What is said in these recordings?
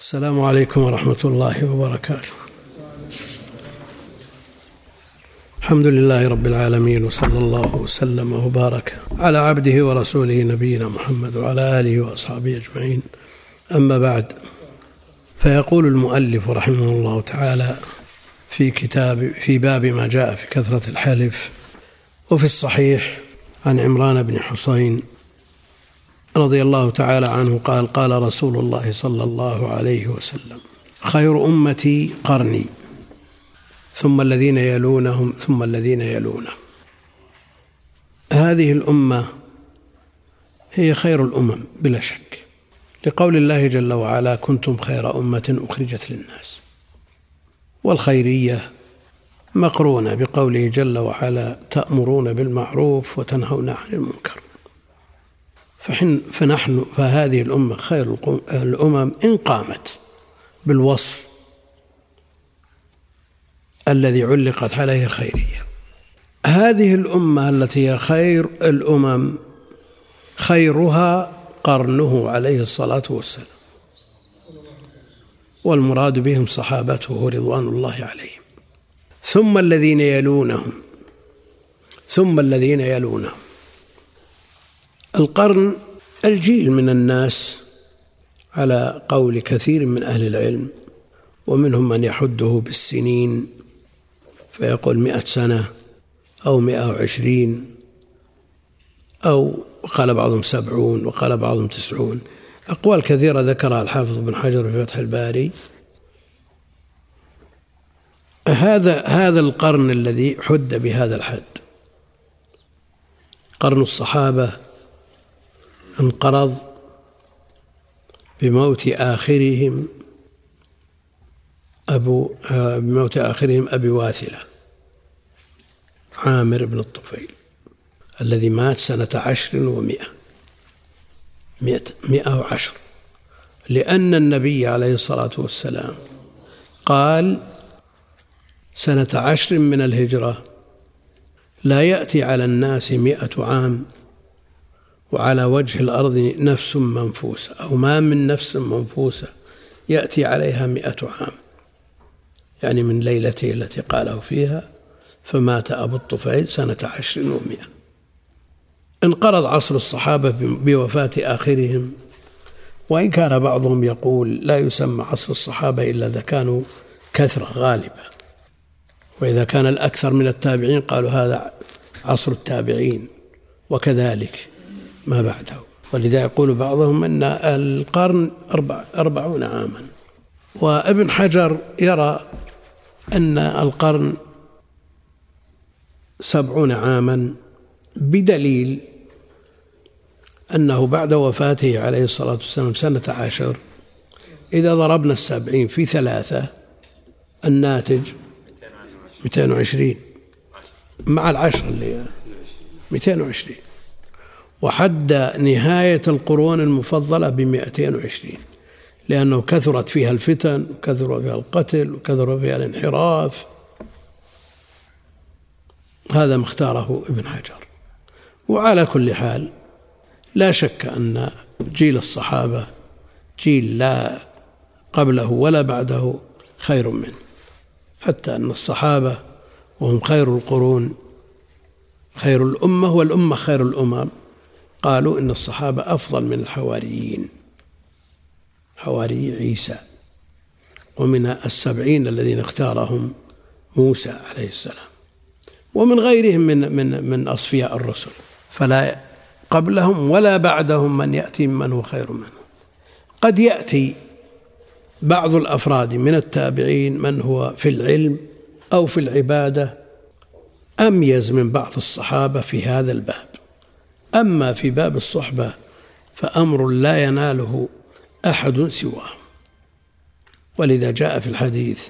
السلام عليكم ورحمة الله وبركاته. الحمد لله رب العالمين وصلى الله وسلم وبارك على عبده ورسوله نبينا محمد وعلى آله وأصحابه أجمعين. أما بعد فيقول المؤلف رحمه الله تعالى في كتاب في باب ما جاء في كثرة الحلف وفي الصحيح عن عمران بن حصين رضي الله تعالى عنه قال قال رسول الله صلى الله عليه وسلم خير أمتي قرني ثم الذين يلونهم ثم الذين يلونه. هذه الأمة هي خير الأمم بلا شك. لقول الله جل وعلا كنتم خير أمة أخرجت للناس. والخيرية مقرونة بقوله جل وعلا تأمرون بالمعروف وتنهون عن المنكر. فحن فنحن فهذه الأمة خير الأمم إن قامت بالوصف الذي علقت عليه الخيرية. هذه الأمة التي هي خير الأمم خيرها قرنه عليه الصلاة والسلام. والمراد بهم صحابته رضوان الله عليهم. ثم الذين يلونهم ثم الذين يلونهم. القرن الجيل من الناس على قول كثير من أهل العلم ومنهم من يحده بالسنين فيقول مئة سنة أو مئة وعشرين أو قال بعضهم سبعون وقال بعضهم تسعون. أقوال كثيرة ذكرها الحافظ بن حجر في فتح الباري. هذا هذا القرن الذي حد بهذا الحد. قرن الصحابة انقرض بموت آخرهم أبو بموت آخرهم أبي واثلة عامر بن الطفيل الذي مات سنة عشر ومائة مئة وعشر. لأن النبي عليه الصلاة والسلام قال سنة عشر من الهجرة لا يأتي على الناس مئة عام وعلى وجه الأرض نفس منفوسة أو ما من نفس منفوسة يأتي عليها مئة عام. يعني من ليلته التي قاله فيها فمات أبو الطفيل سنة عشر ومئة. انقرض عصر الصحابة بوفاة آخرهم. وإن كان بعضهم يقول لا يسمى عصر الصحابة إلا إذا كانوا كثرة غالبة. وإذا كان الأكثر من التابعين قالوا هذا عصر التابعين وكذلك. ما بعده. ولذا يقول بعضهم أن القرن أربع أربعون عاما. وابن حجر يرى أن القرن سبعون عاما بدليل أنه بعد وفاته عليه الصلاة والسلام سنة عشر إذا ضربنا السبعين في ثلاثة الناتج 220 مع العشر اللي 220 وحد نهاية القرون المفضلة بمئتين وعشرين لأنه كثرت فيها الفتن وكثر فيها القتل وكثر فيها الانحراف. هذا ما اختاره ابن حجر. وعلى كل حال لا شك أن جيل الصحابة جيل لا قبله ولا بعده خير منه حتى أن الصحابة وهم خير القرون خير الأمة والأمة خير الأمم. قالوا إن الصحابة أفضل من الحواريين. حواري عيسى ومن السبعين الذين اختارهم موسى عليه السلام ومن غيرهم من من من أصفياء الرسل. فلا قبلهم ولا بعدهم من يأتي ممن هو خير منهم قد يأتي بعض الأفراد من التابعين من هو في العلم أو في العبادة أميز من بعض الصحابة في هذا الباب. أما في باب الصحبة فأمر لا يناله أحد سواه. ولذا جاء في الحديث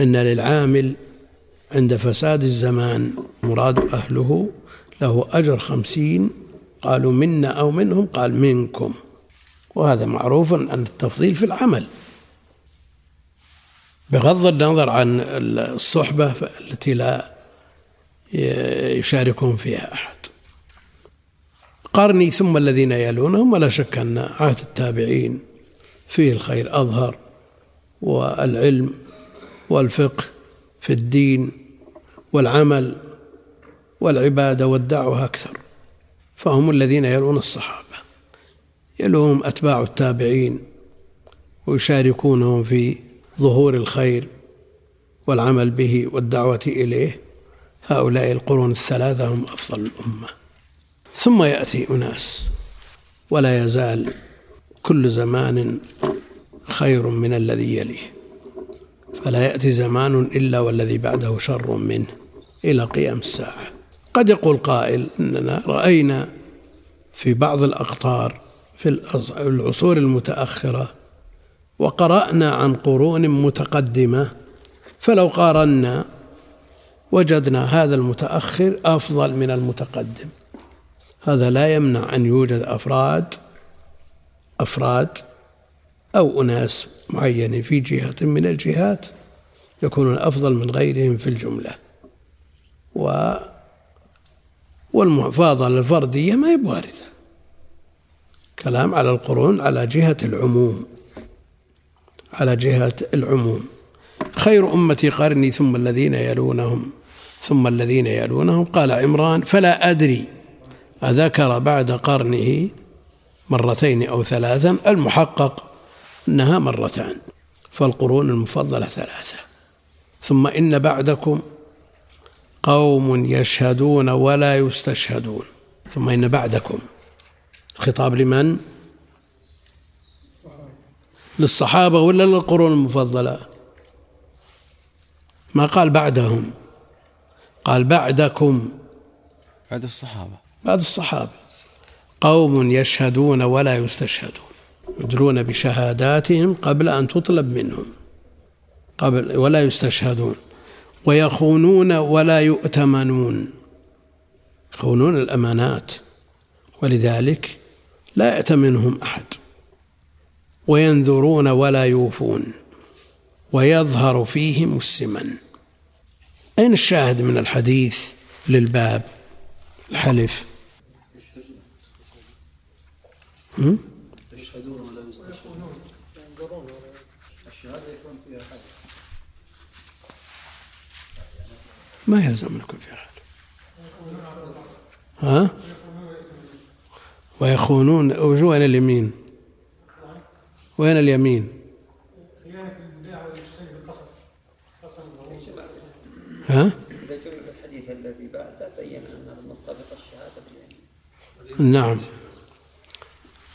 أن للعامل عند فساد الزمان مراد أهله له أجر خمسين قالوا منا أو منهم؟ قال منكم. وهذا معروف أن التفضيل في العمل. بغض النظر عن الصحبة التي لا يشاركهم فيها أحد. قرني ثم الذين يلونهم ولا شك أن عهد التابعين فيه الخير أظهر والعلم والفقه في الدين والعمل والعبادة والدعوة أكثر. فهم الذين يلون الصحابة. يلوهم أتباع التابعين ويشاركونهم في ظهور الخير والعمل به والدعوة إليه. هؤلاء القرون الثلاثة هم أفضل الأمة. ثم يأتي أناس. ولا يزال كل زمان خير من الذي يليه. فلا يأتي زمان إلا والذي بعده شر منه إلى قيام الساعة. قد يقول قائل إننا رأينا في بعض الأقطار في العصور المتأخرة وقرأنا عن قرون متقدمة فلو قارنا وجدنا هذا المتأخر أفضل من المتقدم. هذا لا يمنع أن يوجد أفراد أفراد أو أناس معينين في جهة من الجهات يكونون أفضل من غيرهم في الجملة. و والمفاضلة الفردية ما هي بواردة. كلام على القرون على جهة العموم. على جهة العموم. خير أمتي قرني ثم الذين يلونهم ثم الذين يلونهم. قال عمران فلا أدري أذكر بعد قرنه مرتين أو ثلاثا المحقق أنها مرتان فالقرون المفضلة ثلاثة. ثم إن بعدكم قوم يشهدون ولا يستشهدون. ثم إن بعدكم. خطاب لمن؟ للصحابة ولا للقرون المفضلة؟ ما قال بعدهم قال بعدكم. بعد الصحابة. بعد الصحابة. قوم يشهدون ولا يستشهدون يدرون بشهاداتهم قبل أن تطلب منهم قبل ولا يستشهدون ويخونون ولا يؤتمنون. يخونون الأمانات ولذلك لا يأتمنهم أحد. وينذرون ولا يوفون ويظهر فيهم السمن. أين الشاهد من الحديث للباب الحلف؟ يشهدون ولا يستشهدون الشهادة يكون فيها حدث ما يلزم أن يكون فيها حدث ها؟ ويخونون. وين اليمين؟ وين اليمين؟ ها؟ إذا جمع الحديث الذي بعده بين الشهادة باليمين. نعم.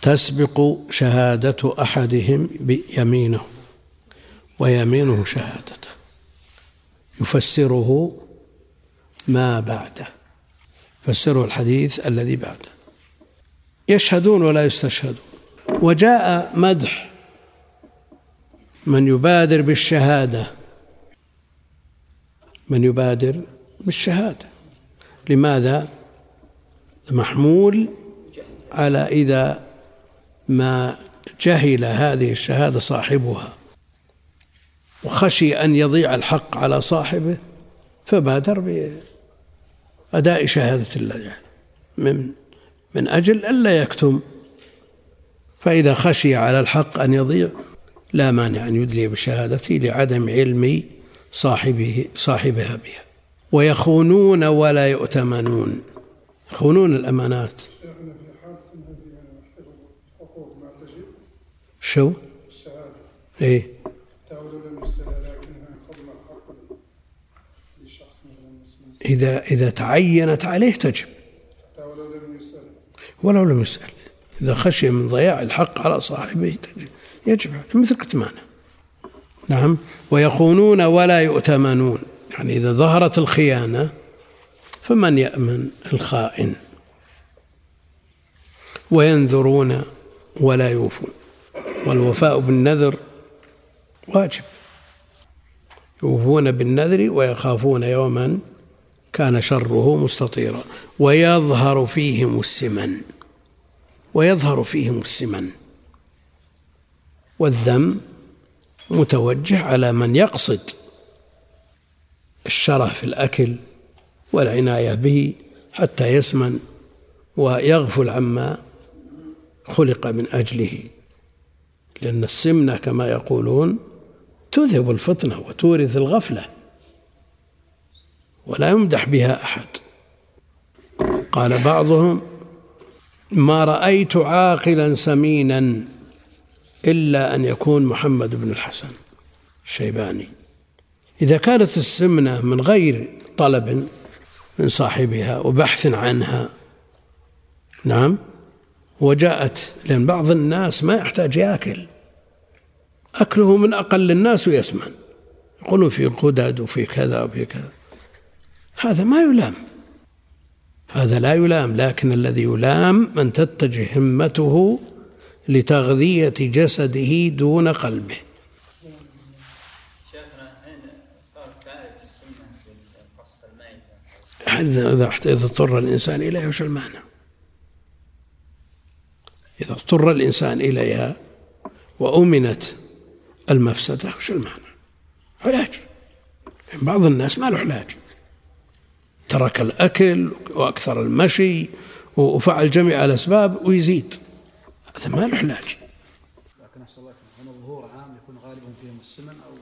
تسبق شهادة أحدهم بيمينه ويمينه شهادته. يفسره ما بعده. فسره الحديث الذي بعده. يشهدون ولا يستشهدون. وجاء مدح من يبادر بالشهادة. من يبادر بالشهادة. لماذا؟ محمول على إذا ما جهل هذه الشهادة صاحبها وخشي أن يضيع الحق على صاحبه فبادر بأداء شهادة الله يعني من من أجل ألا يكتم. فإذا خشي على الحق أن يضيع لا مانع أن يدلي بشهادته لعدم علم صاحبه صاحبها بها. ويخونون ولا يؤتمنون. يخونون الأمانات. شو؟ الشهادة. إيه. إذا إذا تعينت عليه تجب. ولو لم يسأل ولو لم يسأل. إذا خشي من ضياع الحق على صاحبه تجب. يجب مثل كتمانه. نعم. ويخونون ولا يؤتمنون. يعني إذا ظهرت الخيانة فمن يأمن الخائن؟ وينذرون ولا يوفون. والوفاء بالنذر واجب. يوفون بالنذر ويخافون يوما كان شره مستطيرا. ويظهر فيهم السمن. ويظهر فيهم السمن. والذم متوجه على من يقصد الشره في الأكل والعناية به حتى يسمن ويغفل عما خلق من أجله. لأن السمنة كما يقولون تذهب الفطنة وتورث الغفلة ولا يمدح بها أحد. قال بعضهم ما رأيت عاقلا سمينا إلا أن يكون محمد بن الحسن الشيباني إذا كانت السمنة من غير طلب من صاحبها وبحث عنها نعم وجاءت لأن بعض الناس ما يحتاج يأكل. أكله من أقل الناس ويسمن يقولون في قدد وفي كذا وفي كذا. هذا ما يلام. هذا لا يلام لكن الذي يلام من تتجه همته لتغذية جسده دون قلبه. إذا إذا اضطر الإنسان إليها وش المانع؟ إذا اضطر الإنسان إليها وأمنت المفسدة وش المانع؟ علاج. بعض الناس ما له علاج. ترك الأكل وأكثر المشي وفعل جميع الأسباب ويزيد. هذا ما له علاج. لكن أحسن الله الظهور عام يكون غالبا فيهم السمن أو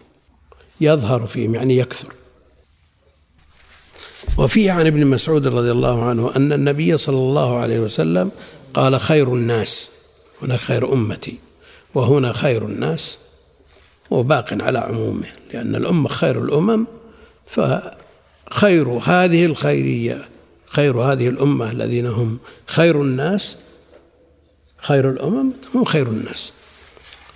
يظهر فيهم يعني يكثر. وفيه عن ابن مسعود رضي الله عنه أن النبي صلى الله عليه وسلم قال خير الناس هناك خير أمتي وهنا خير الناس. وباق على عمومه لأن الأمة خير الأمم فخير هذه الخيرية خير هذه الأمة الذين هم خير الناس خير الأمم هم خير الناس.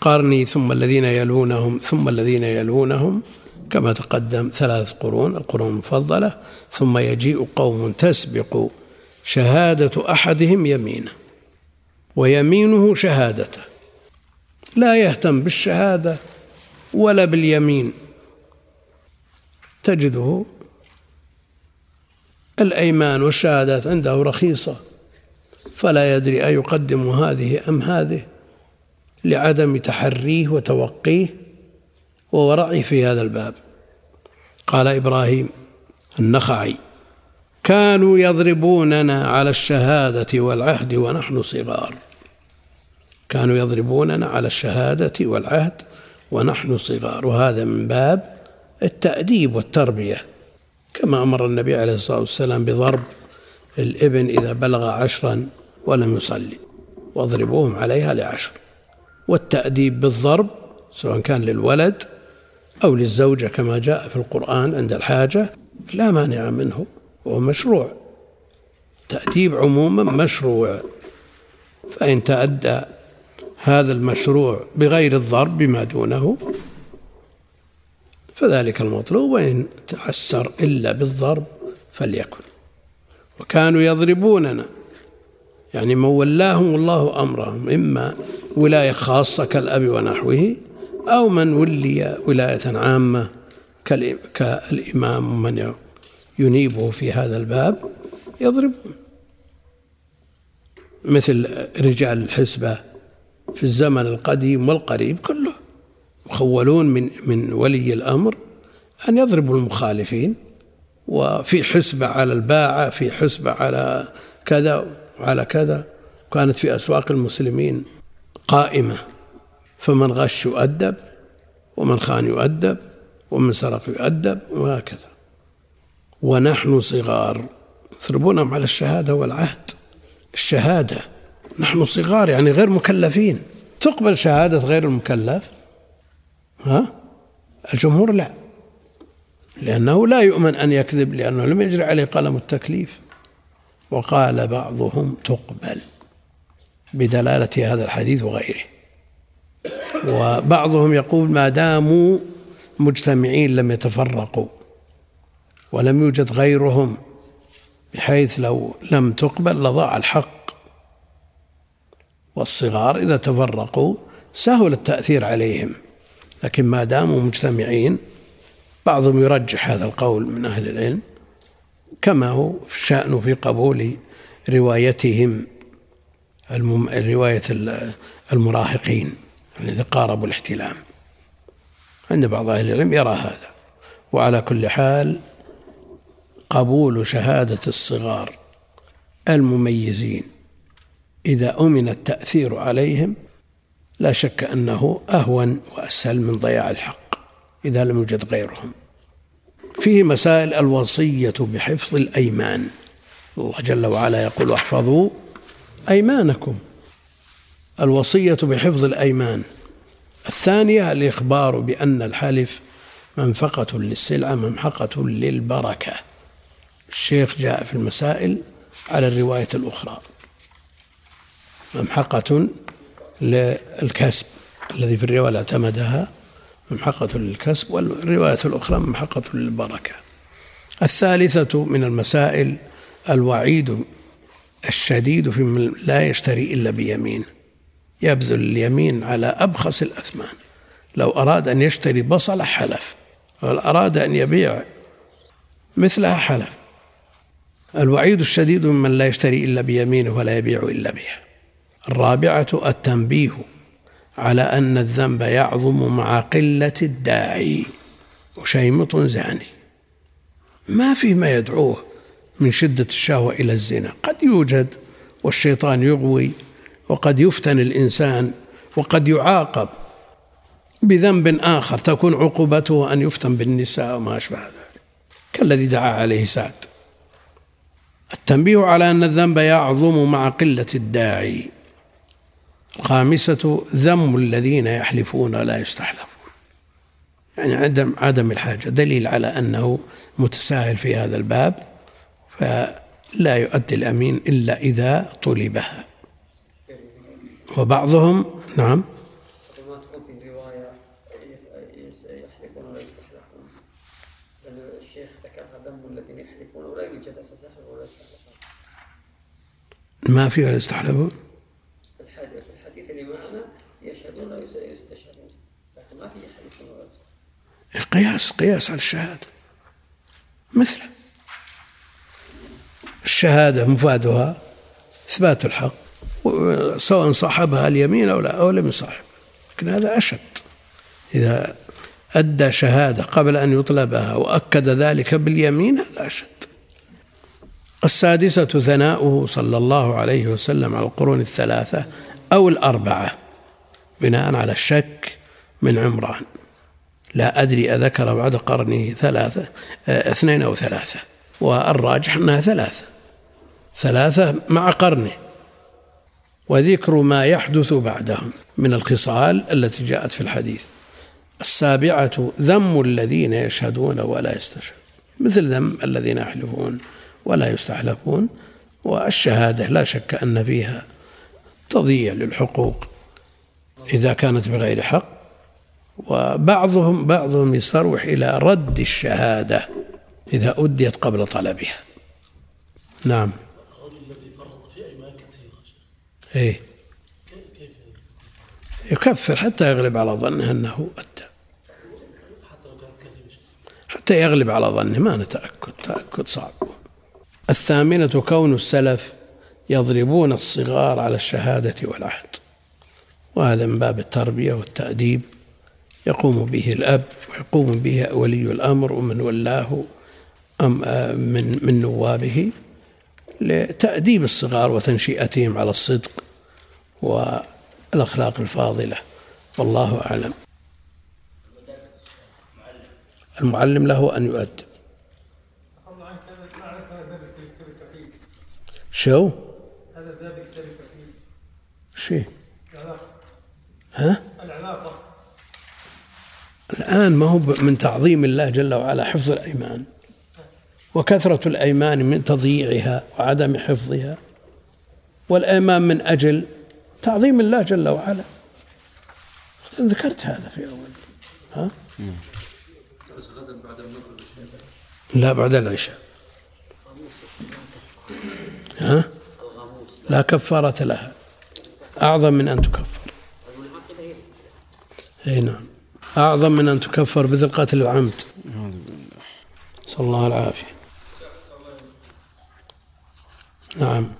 قارني ثم الذين يلونهم ثم الذين يلونهم كما تقدم ثلاث قرون القرون المفضلة. ثم يجيء قوم تسبق شهادة أحدهم يمينه ويمينه شهادته. لا يهتم بالشهادة ولا باليمين. تجده الأيمان والشهادات عنده رخيصة فلا يدري أيقدم هذه أم هذه لعدم تحريه وتوقيه وورعه في هذا الباب. قال إبراهيم النخعي كانوا يضربوننا على الشهادة والعهد ونحن صغار. كانوا يضربوننا على الشهادة والعهد ونحن صغار. وهذا من باب التأديب والتربية. كما أمر النبي عليه الصلاة والسلام بضرب الإبن إذا بلغ عشرا ولم يصلي. واضربوهم عليها لعشر. والتأديب بالضرب سواء كان للولد أو للزوجة كما جاء في القرآن عند الحاجة لا مانع منه وهو مشروع. تأديب عموما مشروع. فإن تأدى هذا المشروع بغير الضرب بما دونه. فذلك المطلوب وإن تعسر إلا بالضرب فليكن. وكانوا يضربوننا يعني من ولاهم الله أمرهم إما ولاية خاصة كالأب ونحوه أو من ولي ولاية عامة كالإمام ومن ينيبه في هذا الباب يضربون. مثل رجال الحسبة في الزمن القديم والقريب كله. مخولون من من ولي الأمر أن يضربوا المخالفين وفي حسبة على الباعة في حسبة على كذا وعلى كذا. كانت في أسواق المسلمين قائمة. فمن غش يؤدب ومن خان يؤدب ومن سرق يؤدب وهكذا. ونحن صغار يضربونهم على الشهادة والعهد. الشهادة نحن صغار يعني غير مكلفين. تقبل شهادة غير المكلف؟ ها؟ الجمهور لا. لأنه لا يؤمن أن يكذب لأنه لم يجري عليه قلم التكليف. وقال بعضهم تقبل بدلالة هذا الحديث وغيره. وبعضهم يقول ما داموا مجتمعين لم يتفرقوا ولم يوجد غيرهم بحيث لو لم تقبل لضاع الحق. والصغار إذا تفرقوا سهل التأثير عليهم. لكن ما داموا مجتمعين بعضهم يرجح هذا القول من أهل العلم كما هو شأنه في قبول روايتهم رواية المراهقين الذي قاربوا الاحتلام. عند بعض أهل العلم يرى هذا. وعلى كل حال قبول شهادة الصغار المميزين إذا أمن التأثير عليهم لا شك أنه أهون وأسهل من ضياع الحق إذا لم يوجد غيرهم. فيه مسائل الوصية بحفظ الأيمان. الله جل وعلا يقول احفظوا أيمانكم. الوصية بحفظ الأيمان. الثانية الإخبار بأن الحلف منفقة للسلعة ممحقة للبركة. الشيخ جاء في المسائل على الرواية الأخرى. ممحقة للكسب الذي في الرواية اعتمدها ممحقة للكسب والرواية الأخرى ممحقة للبركة. الثالثة من المسائل الوعيد الشديد في من لا يشتري إلا بيمين. يبذل اليمين على أبخس الأثمان. لو أراد أن يشتري بصلة حلف ولو أراد أن يبيع مثلها حلف. الوعيد الشديد ممن لا يشتري إلا بيمينه ولا يبيع إلا بها الرابعة التنبيه على أن الذنب يعظم مع قلة الداعي. وشيمط زاني ما في ما يدعوه من شدة الشهوة إلى الزنا. قد يوجد والشيطان يغوي وقد يفتن الإنسان وقد يعاقب بذنب آخر تكون عقوبته أن يفتن بالنساء وما أشبه ذلك. كالذي دعا عليه سعد. التنبيه على أن الذنب يعظم مع قلة الداعي. الخامسة ذم الذين يحلفون ولا يستحلفون. يعني عدم عدم الحاجة. دليل على أنه متساهل في هذا الباب فلا يؤدي الأمين إلا إذا طلبها. وبعضهم نعم. ما في ولا يستحلفون؟ اللي معنا يشهدون يستشهدون. لكن ما في يحلفون ولا قياس قياس على الشهادة. مثله الشهادة مفادها إثبات الحق سواء صاحبها اليمين أو لا أو لم يصاحب. لكن هذا أشد. إذا أدى شهادة قبل أن يطلبها وأكد ذلك باليمين هذا أشد. السادسة ثناؤه صلى الله عليه وسلم على القرون الثلاثة أو الأربعة بناء على الشك من عمران. لا أدري أذكر بعد قرنه ثلاثة آه، اثنين أو ثلاثة والراجح أنها ثلاثة. ثلاثة مع قرنه. وذكر ما يحدث بعدهم من الخصال التي جاءت في الحديث. السابعة ذم الذين يشهدون ولا يستشهدون. مثل ذم الذين يحلفون ولا يستحلفون والشهادة لا شك أن فيها تضييع للحقوق إذا كانت بغير حق وبعضهم بعضهم يستروح إلى رد الشهادة إذا أديت قبل طلبها. نعم. الذي فرط في كثيرة إيه. يكفر حتى يغلب على ظنه أنه أدى. حتى يغلب على ظنه ما نتأكد. تأكد صعب. الثامنة كون السلف يضربون الصغار على الشهادة والعهد. وهذا من باب التربية والتأديب يقوم به الأب ويقوم به ولي الأمر ومن ولاه أم من من نوابه لتأديب الصغار وتنشئتهم على الصدق والأخلاق الفاضلة. والله أعلم. المعلم له أن يؤدب. شو؟ هذا الباب يختلف فيه شيء. ها؟ العلاقة. الآن ما هو من تعظيم الله جل وعلا حفظ الأيمان. وكثرة الأيمان من تضييعها وعدم حفظها. والأيمان من أجل تعظيم الله جل وعلا. ذكرت هذا في أول. ها؟ لا بعد العشاء. ها؟ لا كفارة لها. أعظم من أن تكفر. أي نعم. أعظم من أن تكفر مثل قتل العمد صلى الله العافية نعم.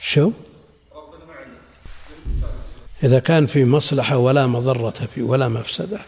شو؟ إذا كان في مصلحة ولا مضرة فيه ولا مفسدة